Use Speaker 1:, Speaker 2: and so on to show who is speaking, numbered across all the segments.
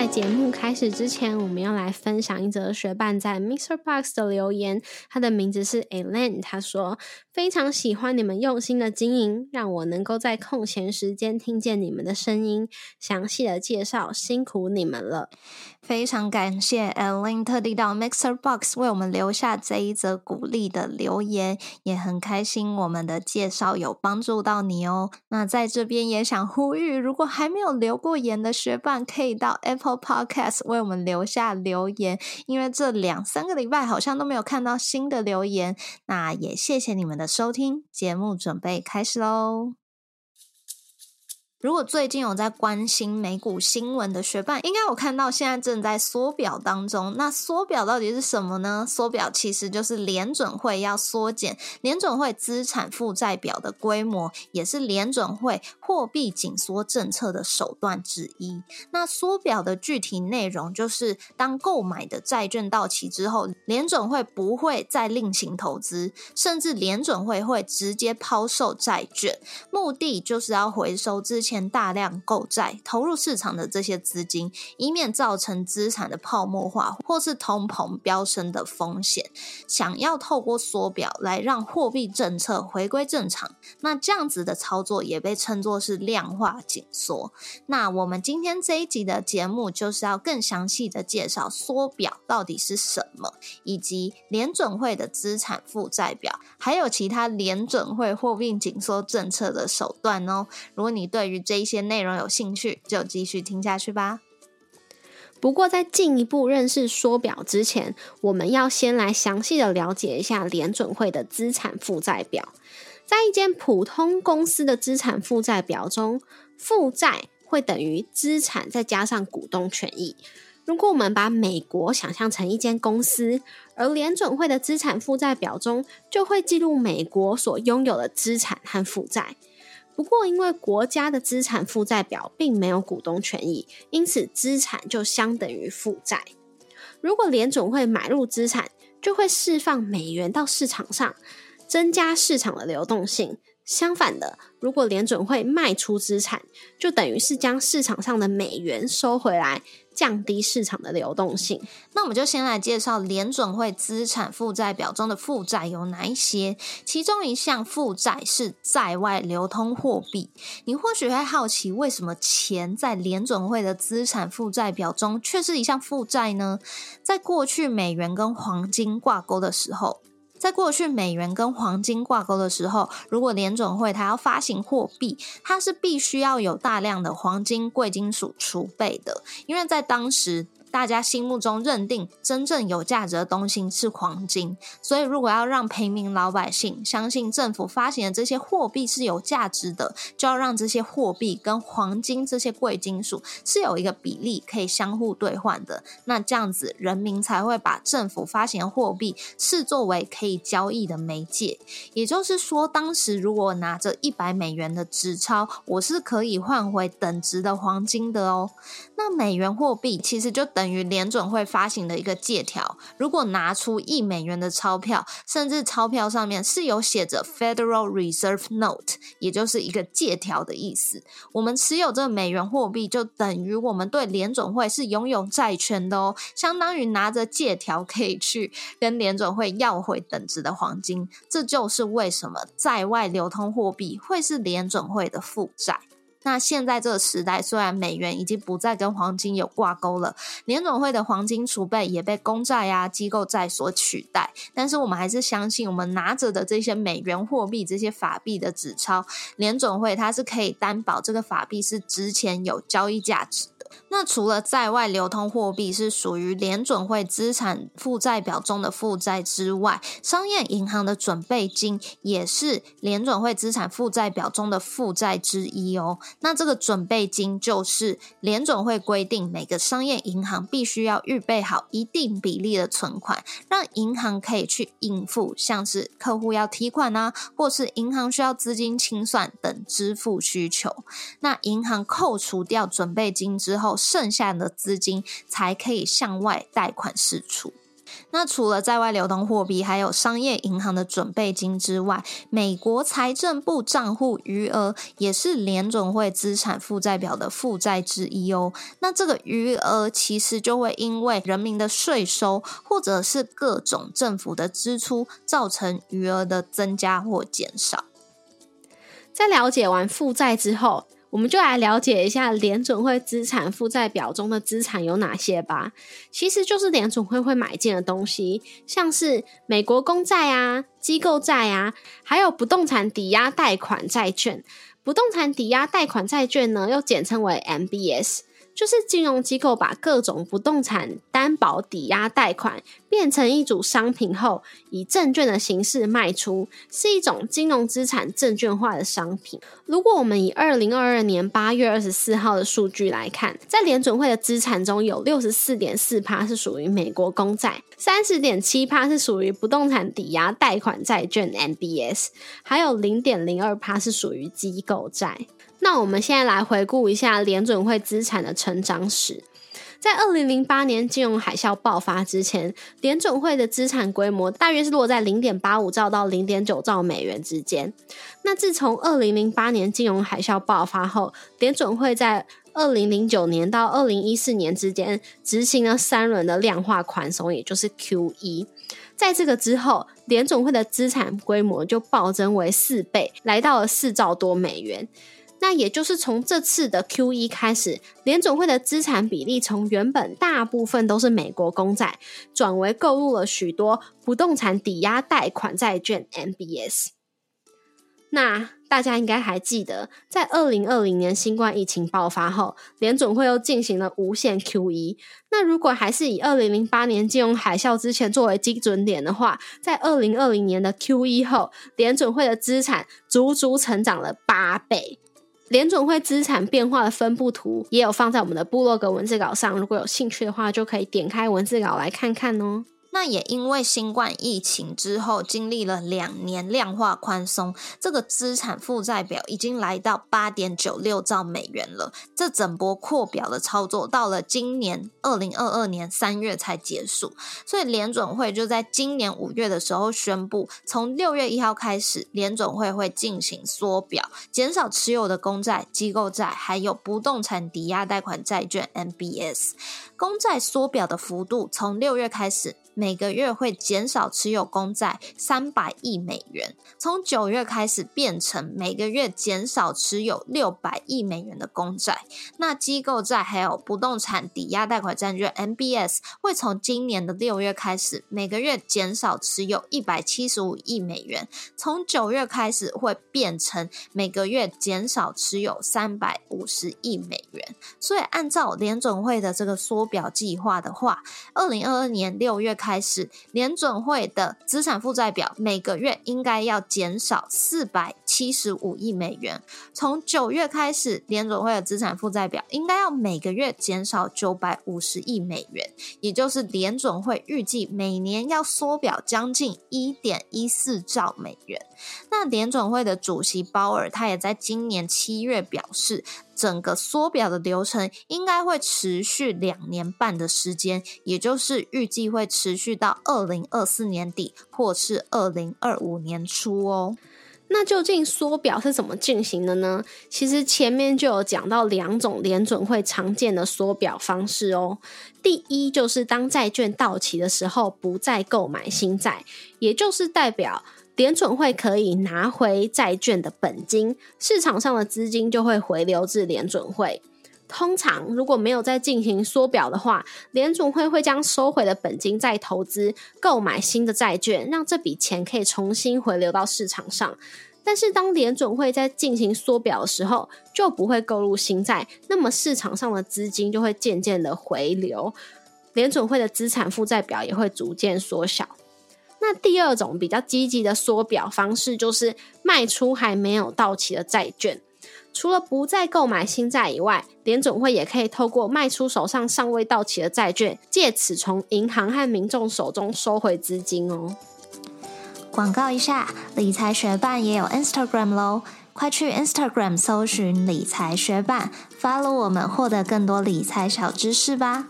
Speaker 1: 在节目开始之前，我们要来分享一则学伴在 Mixer Box 的留言。他的名字是 Elaine，他说非常喜欢你们用心的经营，让我能够在空闲时间听见你们的声音，详细的介绍，辛苦你们了。
Speaker 2: 非常感谢 Elaine 特地到 Mixer Box 为我们留下这一则鼓励的留言，也很开心我们的介绍有帮助到你哦。那在这边也想呼吁，如果还没有留过言的学伴，可以到 Apple Podcast 为我们留下留言，因为这两三个礼拜好像都没有看到新的留言。那也谢谢你们的收听，节目准备开始喽。如果最近有在关心美股新闻的学伴，应该有看到现在正在缩表当中。那缩表到底是什么呢？缩表其实就是联准会要缩减联准会资产负债表的规模，也是联准会货币紧缩政策的手段之一。那缩表的具体内容就是，当购买的债券到期之后，联准会不会再另行投资，甚至联准会会直接抛售债券，目的就是要回收之前。前大量购债投入市场的这些资金，以免造成资产的泡沫化或是通膨飙升的风险。想要透过缩表来让货币政策回归正常，那这样子的操作也被称作是量化紧缩。那我们今天这一集的节目就是要更详细的介绍缩表到底是什么，以及联准会的资产负债表，还有其他联准会货币紧缩政策的手段哦。如果你对于这一些内容有兴趣，就继续听下去吧。
Speaker 1: 不过，在进一步认识缩表之前，我们要先来详细的了解一下联准会的资产负债表。在一间普通公司的资产负债表中，负债会等于资产再加上股东权益。如果我们把美国想象成一间公司，而联准会的资产负债表中就会记录美国所拥有的资产和负债。不过，因为国家的资产负债表并没有股东权益，因此资产就相等于负债。如果联总会买入资产，就会释放美元到市场上，增加市场的流动性。相反的，如果联准会卖出资产，就等于是将市场上的美元收回来。降低市场的流动性。
Speaker 2: 那我们就先来介绍联准会资产负债表中的负债有哪一些。其中一项负债是在外流通货币。你或许会好奇，为什么钱在联准会的资产负债表中却是一项负债呢？在过去美元跟黄金挂钩的时候。在过去，美元跟黄金挂钩的时候，如果联准会它要发行货币，它是必须要有大量的黄金贵金属储备的，因为在当时。大家心目中认定真正有价值的东西是黄金，所以如果要让平民老百姓相信政府发行的这些货币是有价值的，就要让这些货币跟黄金这些贵金属是有一个比例可以相互兑换的。那这样子，人民才会把政府发行的货币视作为可以交易的媒介。也就是说，当时如果拿着一百美元的纸钞，我是可以换回等值的黄金的哦。那美元货币其实就等。等于联准会发行的一个借条，如果拿出一美元的钞票，甚至钞票上面是有写着 Federal Reserve Note，也就是一个借条的意思。我们持有这美元货币，就等于我们对联准会是拥有债权的哦，相当于拿着借条可以去跟联准会要回等值的黄金。这就是为什么在外流通货币会是联准会的负债。那现在这个时代，虽然美元已经不再跟黄金有挂钩了，联总会的黄金储备也被公债啊、机构债所取代，但是我们还是相信，我们拿着的这些美元货币、这些法币的纸钞，联总会它是可以担保这个法币是值钱、有交易价值。那除了在外流通货币是属于联准会资产负债表中的负债之外，商业银行的准备金也是联准会资产负债表中的负债之一哦。那这个准备金就是联准会规定每个商业银行必须要预备好一定比例的存款，让银行可以去应付像是客户要提款啊，或是银行需要资金清算等支付需求。那银行扣除掉准备金之后，后剩下的资金才可以向外贷款释出。那除了在外流通货币，还有商业银行的准备金之外，美国财政部账户余额也是联准会资产负债表的负债之一哦。那这个余额其实就会因为人民的税收或者是各种政府的支出，造成余额的增加或减少。
Speaker 1: 在了解完负债之后。我们就来了解一下联准会资产负债表中的资产有哪些吧。其实就是联准会会买进的东西，像是美国公债啊、机构债啊，还有不动产抵押贷款债券。不动产抵押贷款债券呢，又简称为 MBS。就是金融机构把各种不动产担保抵押贷款变成一组商品后，以证券的形式卖出，是一种金融资产证券化的商品。如果我们以二零二二年八月二十四号的数据来看，在联准会的资产中有六十四点四趴是属于美国公债，三十点七趴是属于不动产抵押贷款债券 MBS，还有零点零二趴是属于机构债。那我们现在来回顾一下联准会资产的成长史。在二零零八年金融海啸爆发之前，联准会的资产规模大约是落在零点八五兆到零点九兆美元之间。那自从二零零八年金融海啸爆发后，联准会在二零零九年到二零一四年之间执行了三轮的量化宽松，也就是 QE。在这个之后，联准会的资产规模就暴增为四倍，来到了四兆多美元。那也就是从这次的 Q E 开始，联总会的资产比例从原本大部分都是美国公债，转为购入了许多不动产抵押贷款债券 M B S。那大家应该还记得，在二零二零年新冠疫情爆发后，联总会又进行了无限 Q E。那如果还是以二零零八年金融海啸之前作为基准点的话，在二零二零年的 Q E 后，联总会的资产足足成长了八倍。联总会资产变化的分布图也有放在我们的部落格文字稿上，如果有兴趣的话，就可以点开文字稿来看看哦。
Speaker 2: 那也因为新冠疫情之后，经历了两年量化宽松，这个资产负债表已经来到八点九六兆美元了。这整波扩表的操作，到了今年二零二二年三月才结束。所以联准会就在今年五月的时候宣布，从六月一号开始，联准会会进行缩表，减少持有的公债、机构债，还有不动产抵押贷款债券 （MBS）。公债缩表的幅度从六月开始。每个月会减少持有公债三百亿美元，从九月开始变成每个月减少持有六百亿美元的公债。那机构债还有不动产抵押贷款债券 （MBS） 会从今年的六月开始每个月减少持有一百七十五亿美元，从九月开始会变成每个月减少持有三百五十亿美元。所以按照联准会的这个缩表计划的话，二零二二年六月开。始，联准会的资产负债表每个月应该要减少四百七十五亿美元。从九月开始，联准会的资产负债表应该要每个月减少九百五十亿美元，也就是联准会预计每年要缩表将近一点一四兆美元。那联准会的主席鲍尔他也在今年七月表示。整个缩表的流程应该会持续两年半的时间，也就是预计会持续到二零二四年底或是二零二五年初哦。
Speaker 1: 那究竟缩表是怎么进行的呢？其实前面就有讲到两种联准会常见的缩表方式哦。第一就是当债券到期的时候不再购买新债，也就是代表。联准会可以拿回债券的本金，市场上的资金就会回流至联准会。通常如果没有再进行缩表的话，联准会会将收回的本金再投资购买新的债券，让这笔钱可以重新回流到市场上。但是当联准会在进行缩表的时候，就不会购入新债，那么市场上的资金就会渐渐的回流，联准会的资产负债表也会逐渐缩小。那第二种比较积极的缩表方式，就是卖出还没有到期的债券。除了不再购买新债以外，联总会也可以透过卖出手上尚未到期的债券，借此从银行和民众手中收回资金哦。
Speaker 2: 广告一下，理财学办也有 Instagram 喽。快去 Instagram 搜寻理财学伴，follow 我们，获得更多理财小知识吧。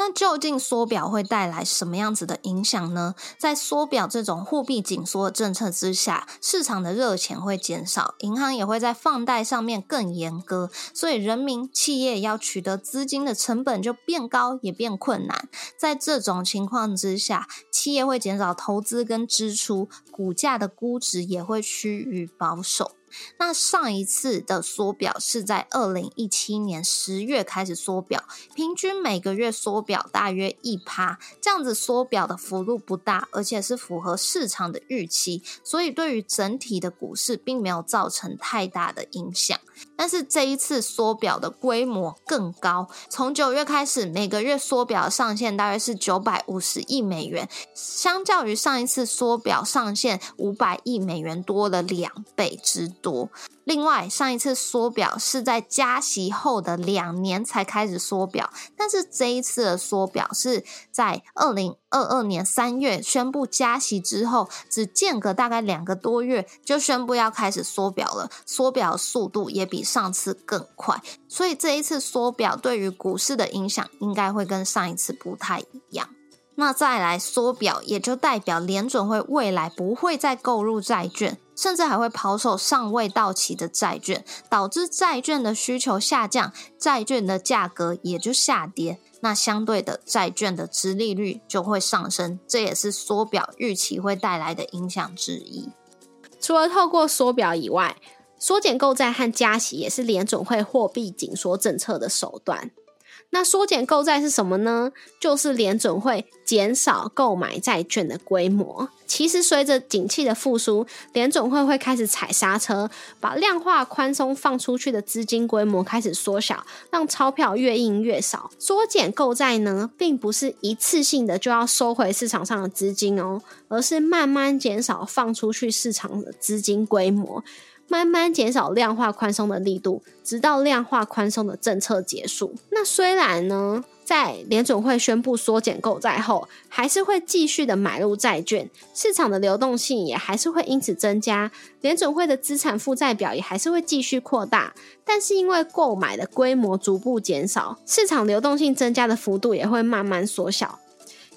Speaker 2: 那究竟缩表会带来什么样子的影响呢？在缩表这种货币紧缩政策之下，市场的热钱会减少，银行也会在放贷上面更严格，所以人民企业要取得资金的成本就变高，也变困难。在这种情况之下，企业会减少投资跟支出，股价的估值也会趋于保守。那上一次的缩表是在二零一七年十月开始缩表，平均每个月缩表大约一趴，这样子缩表的幅度不大，而且是符合市场的预期，所以对于整体的股市并没有造成太大的影响。但是这一次缩表的规模更高，从九月开始，每个月缩表上限大约是九百五十亿美元，相较于上一次缩表上限五百亿美元多了两倍之多。另外，上一次缩表是在加息后的两年才开始缩表，但是这一次的缩表是在二零二二年三月宣布加息之后，只间隔大概两个多月就宣布要开始缩表了，缩表速度也比上次更快，所以这一次缩表对于股市的影响应该会跟上一次不太一样。那再来缩表，也就代表联准会未来不会再购入债券。甚至还会抛售尚未到期的债券，导致债券的需求下降，债券的价格也就下跌。那相对的，债券的殖利率就会上升，这也是缩表预期会带来的影响之一。
Speaker 1: 除了透过缩表以外，缩减购债和加息也是联总会货币紧缩政策的手段。那缩减购债是什么呢？就是联准会减少购买债券的规模。其实随着景气的复苏，联准会会开始踩刹车，把量化宽松放出去的资金规模开始缩小，让钞票越印越少。缩减购债呢，并不是一次性的就要收回市场上的资金哦，而是慢慢减少放出去市场的资金规模。慢慢减少量化宽松的力度，直到量化宽松的政策结束。那虽然呢，在联准会宣布缩减购债后，还是会继续的买入债券，市场的流动性也还是会因此增加，联准会的资产负债表也还是会继续扩大。但是因为购买的规模逐步减少，市场流动性增加的幅度也会慢慢缩小。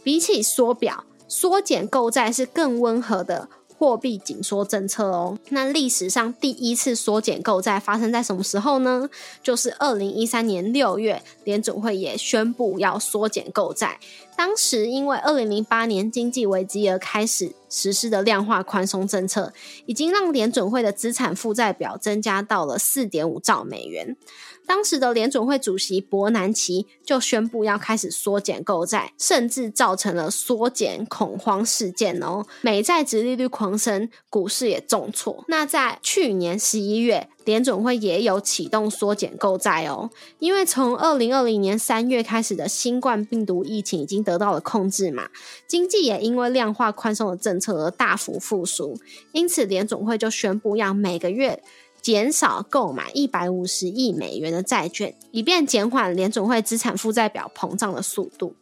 Speaker 1: 比起缩表，缩减购债是更温和的。货币紧缩政策哦，那历史上第一次缩减购债发生在什么时候呢？就是二零一三年六月，联总会也宣布要缩减购债。当时因为二零零八年经济危机而开始实施的量化宽松政策，已经让联准会的资产负债表增加到了四点五兆美元。当时的联准会主席伯南奇就宣布要开始缩减购债，甚至造成了缩减恐慌事件哦。美债值利率狂升，股市也重挫。那在去年十一月，联准会也有启动缩减购债哦，因为从二零二零年三月开始的新冠病毒疫情已经得到了控制嘛，经济也因为量化宽松的政策而大幅复苏，因此联总会就宣布要每个月。减少购买一百五十亿美元的债券，以便减缓联总会资产负债表膨胀的速度。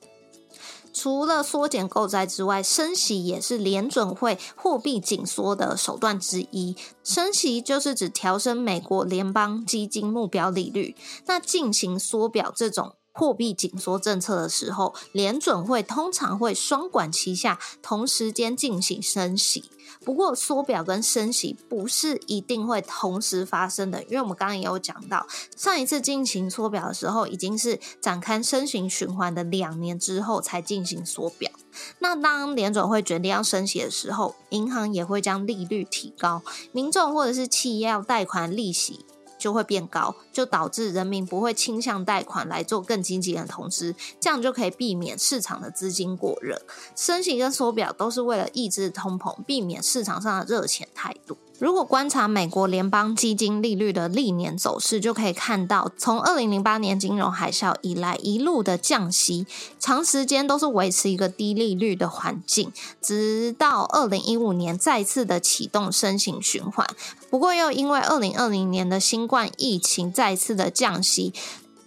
Speaker 2: 除了缩减购债之外，升息也是联准会货币紧缩的手段之一。升息就是指调升美国联邦基金目标利率。那进行缩表这种货币紧缩政策的时候，联准会通常会双管齐下，同时间进行升息。不过，缩表跟升息不是一定会同时发生的，因为我们刚刚也有讲到，上一次进行缩表的时候，已经是展开升息循环的两年之后才进行缩表。那当联准会决定要升息的时候，银行也会将利率提高，民众或者是企业要贷款利息。就会变高，就导致人民不会倾向贷款来做更经济的投资，这样就可以避免市场的资金过热。升息跟缩表都是为了抑制通膨，避免市场上的热钱太多。如果观察美国联邦基金利率的历年走势，就可以看到，从二零零八年金融海啸以来，一路的降息，长时间都是维持一个低利率的环境，直到二零一五年再次的启动升息循环。不过，又因为二零二零年的新冠疫情再次的降息。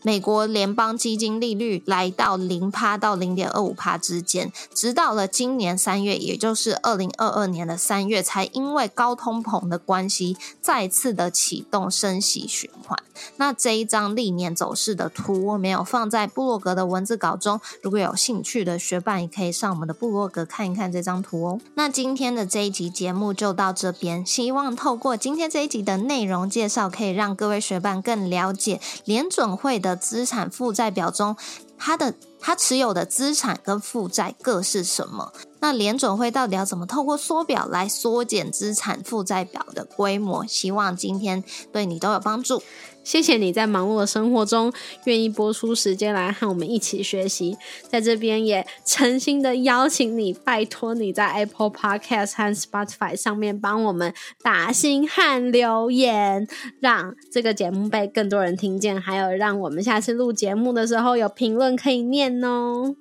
Speaker 2: 美国联邦基金利率来到零趴到零点二五趴之间，直到了今年三月，也就是二零二二年的三月，才因为高通膨的关系，再次的启动升息循环。那这一张历年走势的图，我没有放在部落格的文字稿中，如果有兴趣的学伴，也可以上我们的部落格看一看这张图哦。那今天的这一集节目就到这边，希望透过今天这一集的内容介绍，可以让各位学伴更了解联准会的资产负债表中，它的它持有的资产跟负债各是什么。那联准会到底要怎么透过缩表来缩减资产负债表的规模？希望今天对你都有帮助。
Speaker 1: 谢谢你在忙碌的生活中愿意播出时间来和我们一起学习，在这边也诚心的邀请你，拜托你在 Apple Podcast 和 Spotify 上面帮我们打星和留言，让这个节目被更多人听见，还有让我们下次录节目的时候有评论可以念哦。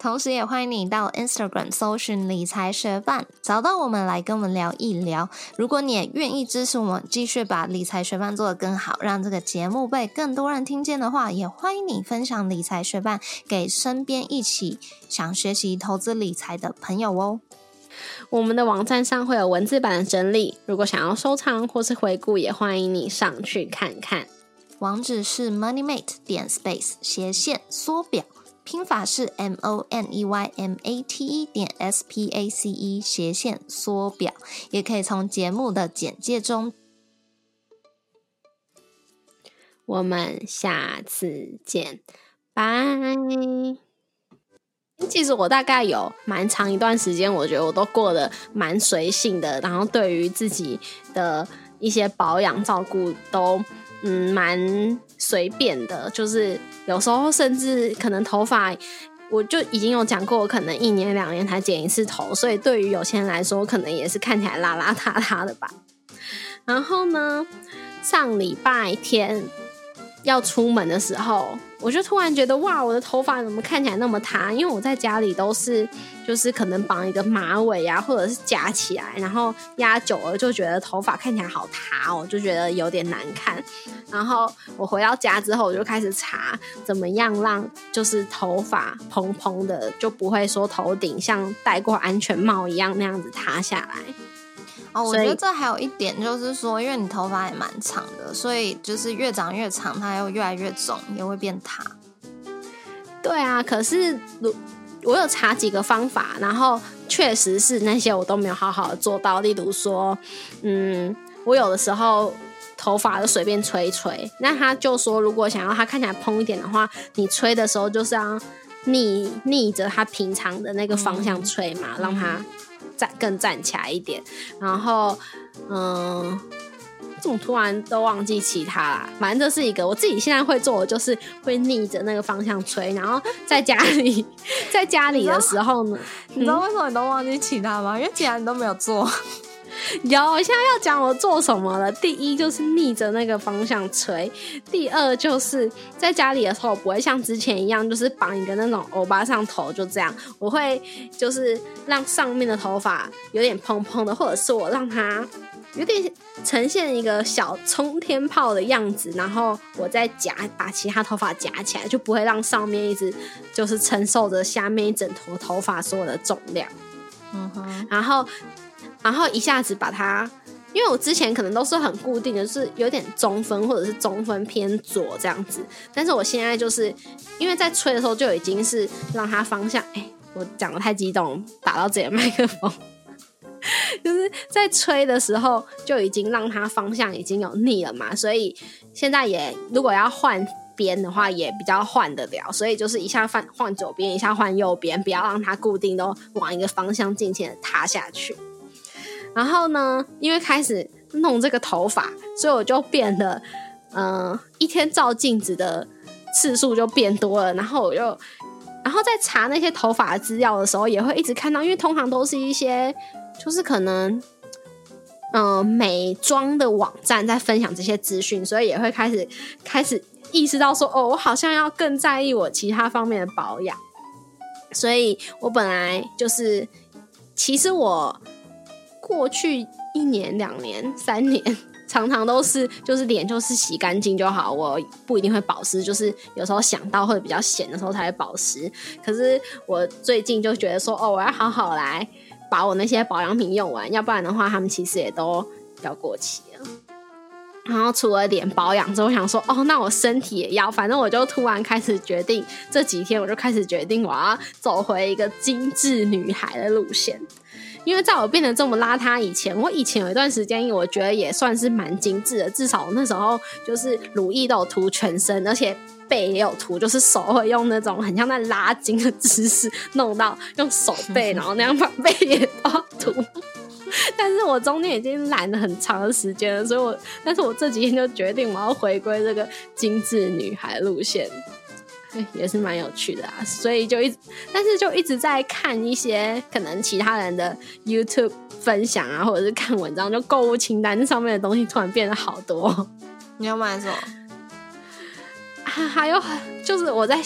Speaker 2: 同时，也欢迎你到 Instagram 搜寻理财学伴，找到我们来跟我们聊一聊。如果你也愿意支持我们，继续把理财学伴做得更好，让这个节目被更多人听见的话，也欢迎你分享理财学伴给身边一起想学习投资理财的朋友哦。
Speaker 1: 我们的网站上会有文字版的整理，如果想要收藏或是回顾，也欢迎你上去看看。
Speaker 2: 网址是 moneymate 点 space 斜线缩表。拼法是 m o n e y m a t e 点 s p a c e 斜线缩表，也可以从节目的简介中。
Speaker 1: 我们下次见，拜。其实我大概有蛮长一段时间，我觉得我都过得蛮随性的，然后对于自己的一些保养照顾都。嗯，蛮随便的，就是有时候甚至可能头发，我就已经有讲过，我可能一年两年才剪一次头，所以对于有些人来说，可能也是看起来邋邋遢遢的吧。然后呢，上礼拜天要出门的时候。我就突然觉得哇，我的头发怎么看起来那么塌？因为我在家里都是就是可能绑一个马尾啊，或者是夹起来，然后压久了就觉得头发看起来好塌哦，就觉得有点难看。然后我回到家之后，我就开始查怎么样让就是头发蓬蓬的，就不会说头顶像戴过安全帽一样那样子塌下来。
Speaker 2: 哦，我觉得这还有一点就是说，因为你头发也蛮长的，所以就是越长越长，它又越来越重，也会变塌。
Speaker 1: 对啊，可是如我有查几个方法，然后确实是那些我都没有好好的做到。例如说，嗯，我有的时候头发就随便吹一吹，那他就说，如果想要它看起来蓬一点的话，你吹的时候就是要逆逆着它平常的那个方向吹嘛，让它。站更站起来一点，然后，嗯，怎么突然都忘记其他啦？反正这是一个我自己现在会做的，就是会逆着那个方向吹，然后在家里，在家里的时候呢，
Speaker 2: 你知道为什么你都忘记其他吗？因为其他你都没有做。
Speaker 1: 有，我现在要讲我做什么了。第一就是逆着那个方向吹，第二就是在家里的时候不会像之前一样，就是绑一个那种欧巴上头就这样。我会就是让上面的头发有点蓬蓬的，或者是我让它有点呈现一个小冲天炮的样子，然后我再夹把其他头发夹起来，就不会让上面一直就是承受着下面一整坨头发所有的重量。嗯哼，然后。然后一下子把它，因为我之前可能都是很固定的，是有点中分或者是中分偏左这样子。但是我现在就是因为在吹的时候就已经是让它方向，哎，我讲的太激动，打到自己的麦克风，就是在吹的时候就已经让它方向已经有逆了嘛，所以现在也如果要换边的话也比较换得了，所以就是一下换换左边，一下换右边，不要让它固定都往一个方向尽情的塌下去。然后呢，因为开始弄这个头发，所以我就变得，嗯，一天照镜子的次数就变多了。然后我就，然后在查那些头发资料的时候，也会一直看到，因为通常都是一些，就是可能，嗯，美妆的网站在分享这些资讯，所以也会开始开始意识到说，哦，我好像要更在意我其他方面的保养。所以我本来就是，其实我。过去一年、两年、三年 常常都是就是脸就是洗干净就好，我不一定会保湿，就是有时候想到会比较闲的时候才会保湿。可是我最近就觉得说，哦，我要好好来把我那些保养品用完，要不然的话，他们其实也都要过期了。然后除了脸保养之后，我想说，哦，那我身体也要，反正我就突然开始决定，这几天我就开始决定，我要走回一个精致女孩的路线。因为在我变得这么邋遢以前，我以前有一段时间，我觉得也算是蛮精致的，至少我那时候就是乳液都有涂全身，而且背也有涂，就是手会用那种很像在拉筋的姿势弄到用手背，然后那样把背也都涂。但是我中间已经懒了很长的时间了，所以我，但是我这几天就决定我要回归这个精致女孩路线，也是蛮有趣的啊。所以就一，但是就一直在看一些可能其他人的 YouTube 分享啊，或者是看文章，就购物清单上面的东西突然变得好多。
Speaker 2: 你要买什么？
Speaker 1: 还有就是我在，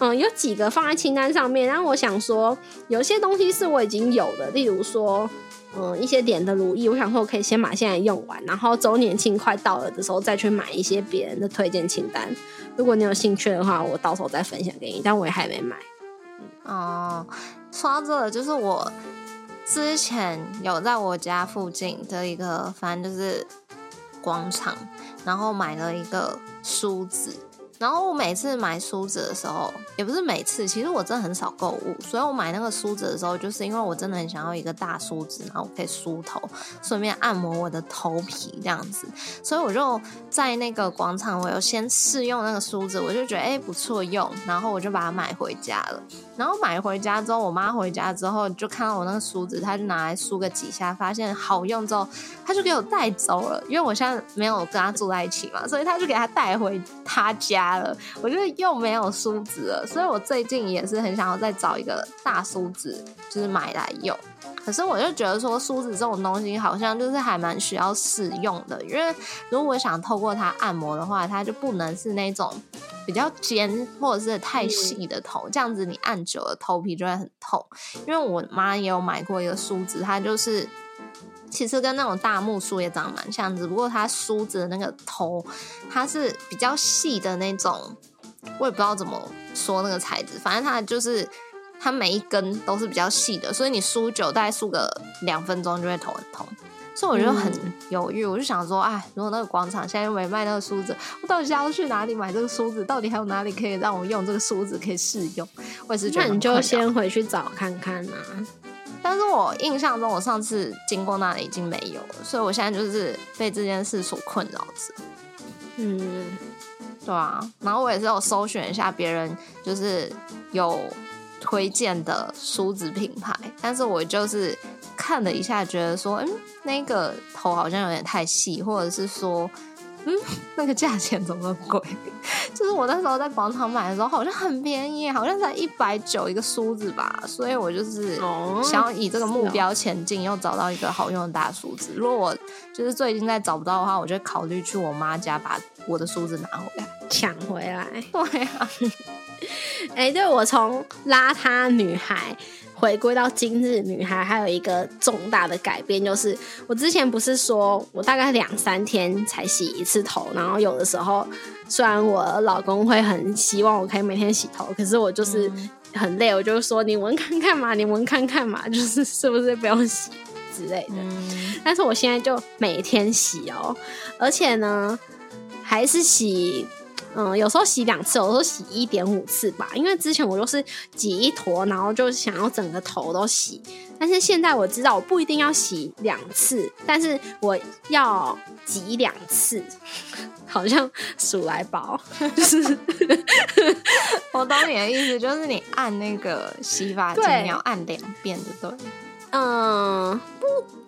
Speaker 1: 嗯，有几个放在清单上面，然后我想说，有些东西是我已经有的，例如说。嗯，一些点的如意，我想说我可以先把现在用完，然后周年庆快到了的时候再去买一些别人的推荐清单。如果你有兴趣的话，我到时候再分享给你。但我也还没买。
Speaker 2: 哦，说到这个，就是我之前有在我家附近的一个，反正就是广场，然后买了一个梳子。然后我每次买梳子的时候，也不是每次，其实我真的很少购物，所以我买那个梳子的时候，就是因为我真的很想要一个大梳子，然后我可以梳头，顺便按摩我的头皮这样子，所以我就在那个广场，我有先试用那个梳子，我就觉得哎不错用，然后我就把它买回家了。然后买回家之后，我妈回家之后就看到我那个梳子，她就拿来梳个几下，发现好用之后，她就给我带走了，因为我现在没有跟她住在一起嘛，所以她就给她带回她家。了，我觉得又没有梳子了，所以我最近也是很想要再找一个大梳子，就是买来用。可是我就觉得说梳子这种东西好像就是还蛮需要试用的，因为如果我想透过它按摩的话，它就不能是那种比较尖或者是太细的头，这样子你按久了头皮就会很痛。因为我妈也有买过一个梳子，它就是。其实跟那种大木梳也长得蛮像，只不过它梳子的那个头，它是比较细的那种，我也不知道怎么说那个材质，反正它就是它每一根都是比较细的，所以你梳久，大概梳个两分钟就会头很痛，所以我就很犹豫，我就想说，哎，如果那个广场现在又没卖那个梳子，我到底要去哪里买这个梳子？到底还有哪里可以让我用这个梳子可以试用？我也是觉得，
Speaker 1: 那你就先回去找看看啊。
Speaker 2: 但是我印象中，我上次经过那里已经没有了，所以我现在就是被这件事所困扰着。嗯，对啊。然后我也是有搜寻一下别人就是有推荐的梳子品牌，但是我就是看了一下，觉得说，嗯，那个头好像有点太细，或者是说。嗯，那个价钱怎么贵？就是我那时候在广场买的时候，好像很便宜，好像才一百九一个梳子吧。所以我就是想要以这个目标前进，又找到一个好用的大梳子。如果我就是最近再找不到的话，我就考虑去我妈家把我的梳子拿回来，
Speaker 1: 抢回来。
Speaker 2: 对啊，
Speaker 1: 哎，对我从邋遢女孩。回归到今日女孩，还有一个重大的改变，就是我之前不是说我大概两三天才洗一次头，然后有的时候虽然我老公会很希望我可以每天洗头，可是我就是很累，我就说你闻看看嘛，你闻看看嘛，就是是不是不用洗之类的。但是我现在就每天洗哦，而且呢还是洗。嗯，有时候洗两次，有时候洗一点五次吧。因为之前我都是挤一坨，然后就想要整个头都洗。但是现在我知道，我不一定要洗两次，但是我要挤两次，好像数来宝。就 是
Speaker 2: 我懂你的意思，就是你按那个洗发精要按两遍的，对。
Speaker 1: 嗯，不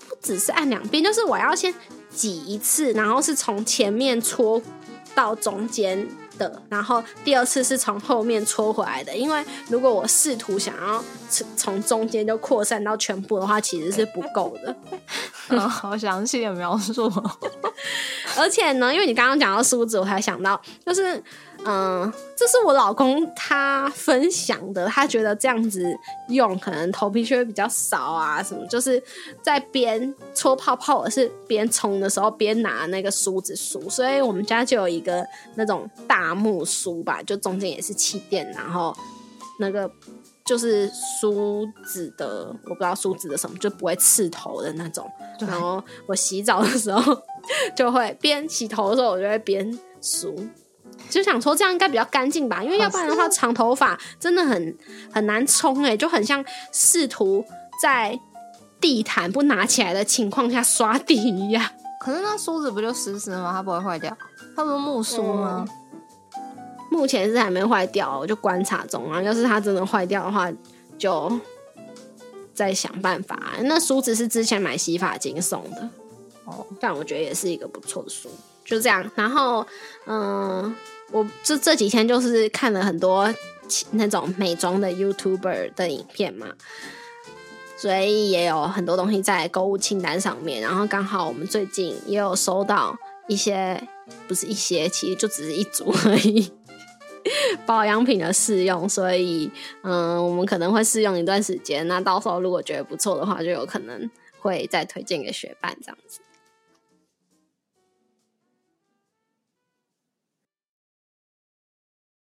Speaker 1: 不只是按两遍，就是我要先挤一次，然后是从前面搓。到中间的，然后第二次是从后面戳回来的。因为如果我试图想要从从中间就扩散到全部的话，其实是不够的。
Speaker 2: 好详细的描述。
Speaker 1: 而且呢，因为你刚刚讲到梳子，我才想到，就是嗯，这是我老公他分享的，他觉得这样子用可能头皮屑会比较少啊，什么就是在边搓泡泡或是边冲的时候边拿那个梳子梳，所以我们家就有一个那种大木梳吧，就中间也是气垫，然后那个。就是梳子的，我不知道梳子的什么，就不会刺头的那种。然后我洗澡的时候 就会边洗头的时候，我就会边梳，就想说这样应该比较干净吧，因为要不然的话，长头发真的很很难冲哎，就很像试图在地毯不拿起来的情况下刷地一样。
Speaker 2: 可是那梳子不就湿湿吗？它不会坏掉？它不是木梳吗？
Speaker 1: 目前是还没坏掉，我就观察中啊。要是它真的坏掉的话，就再想办法。那梳子是之前买洗发精送的哦，但我觉得也是一个不错的梳。就这样，然后嗯，我这这几天就是看了很多那种美妆的 YouTuber 的影片嘛，所以也有很多东西在购物清单上面。然后刚好我们最近也有收到一些，不是一些，其实就只是一组而已。保养品的试用，所以嗯，我们可能会试用一段时间。那到时候如果觉得不错的话，就有可能会再推荐给学伴这样子。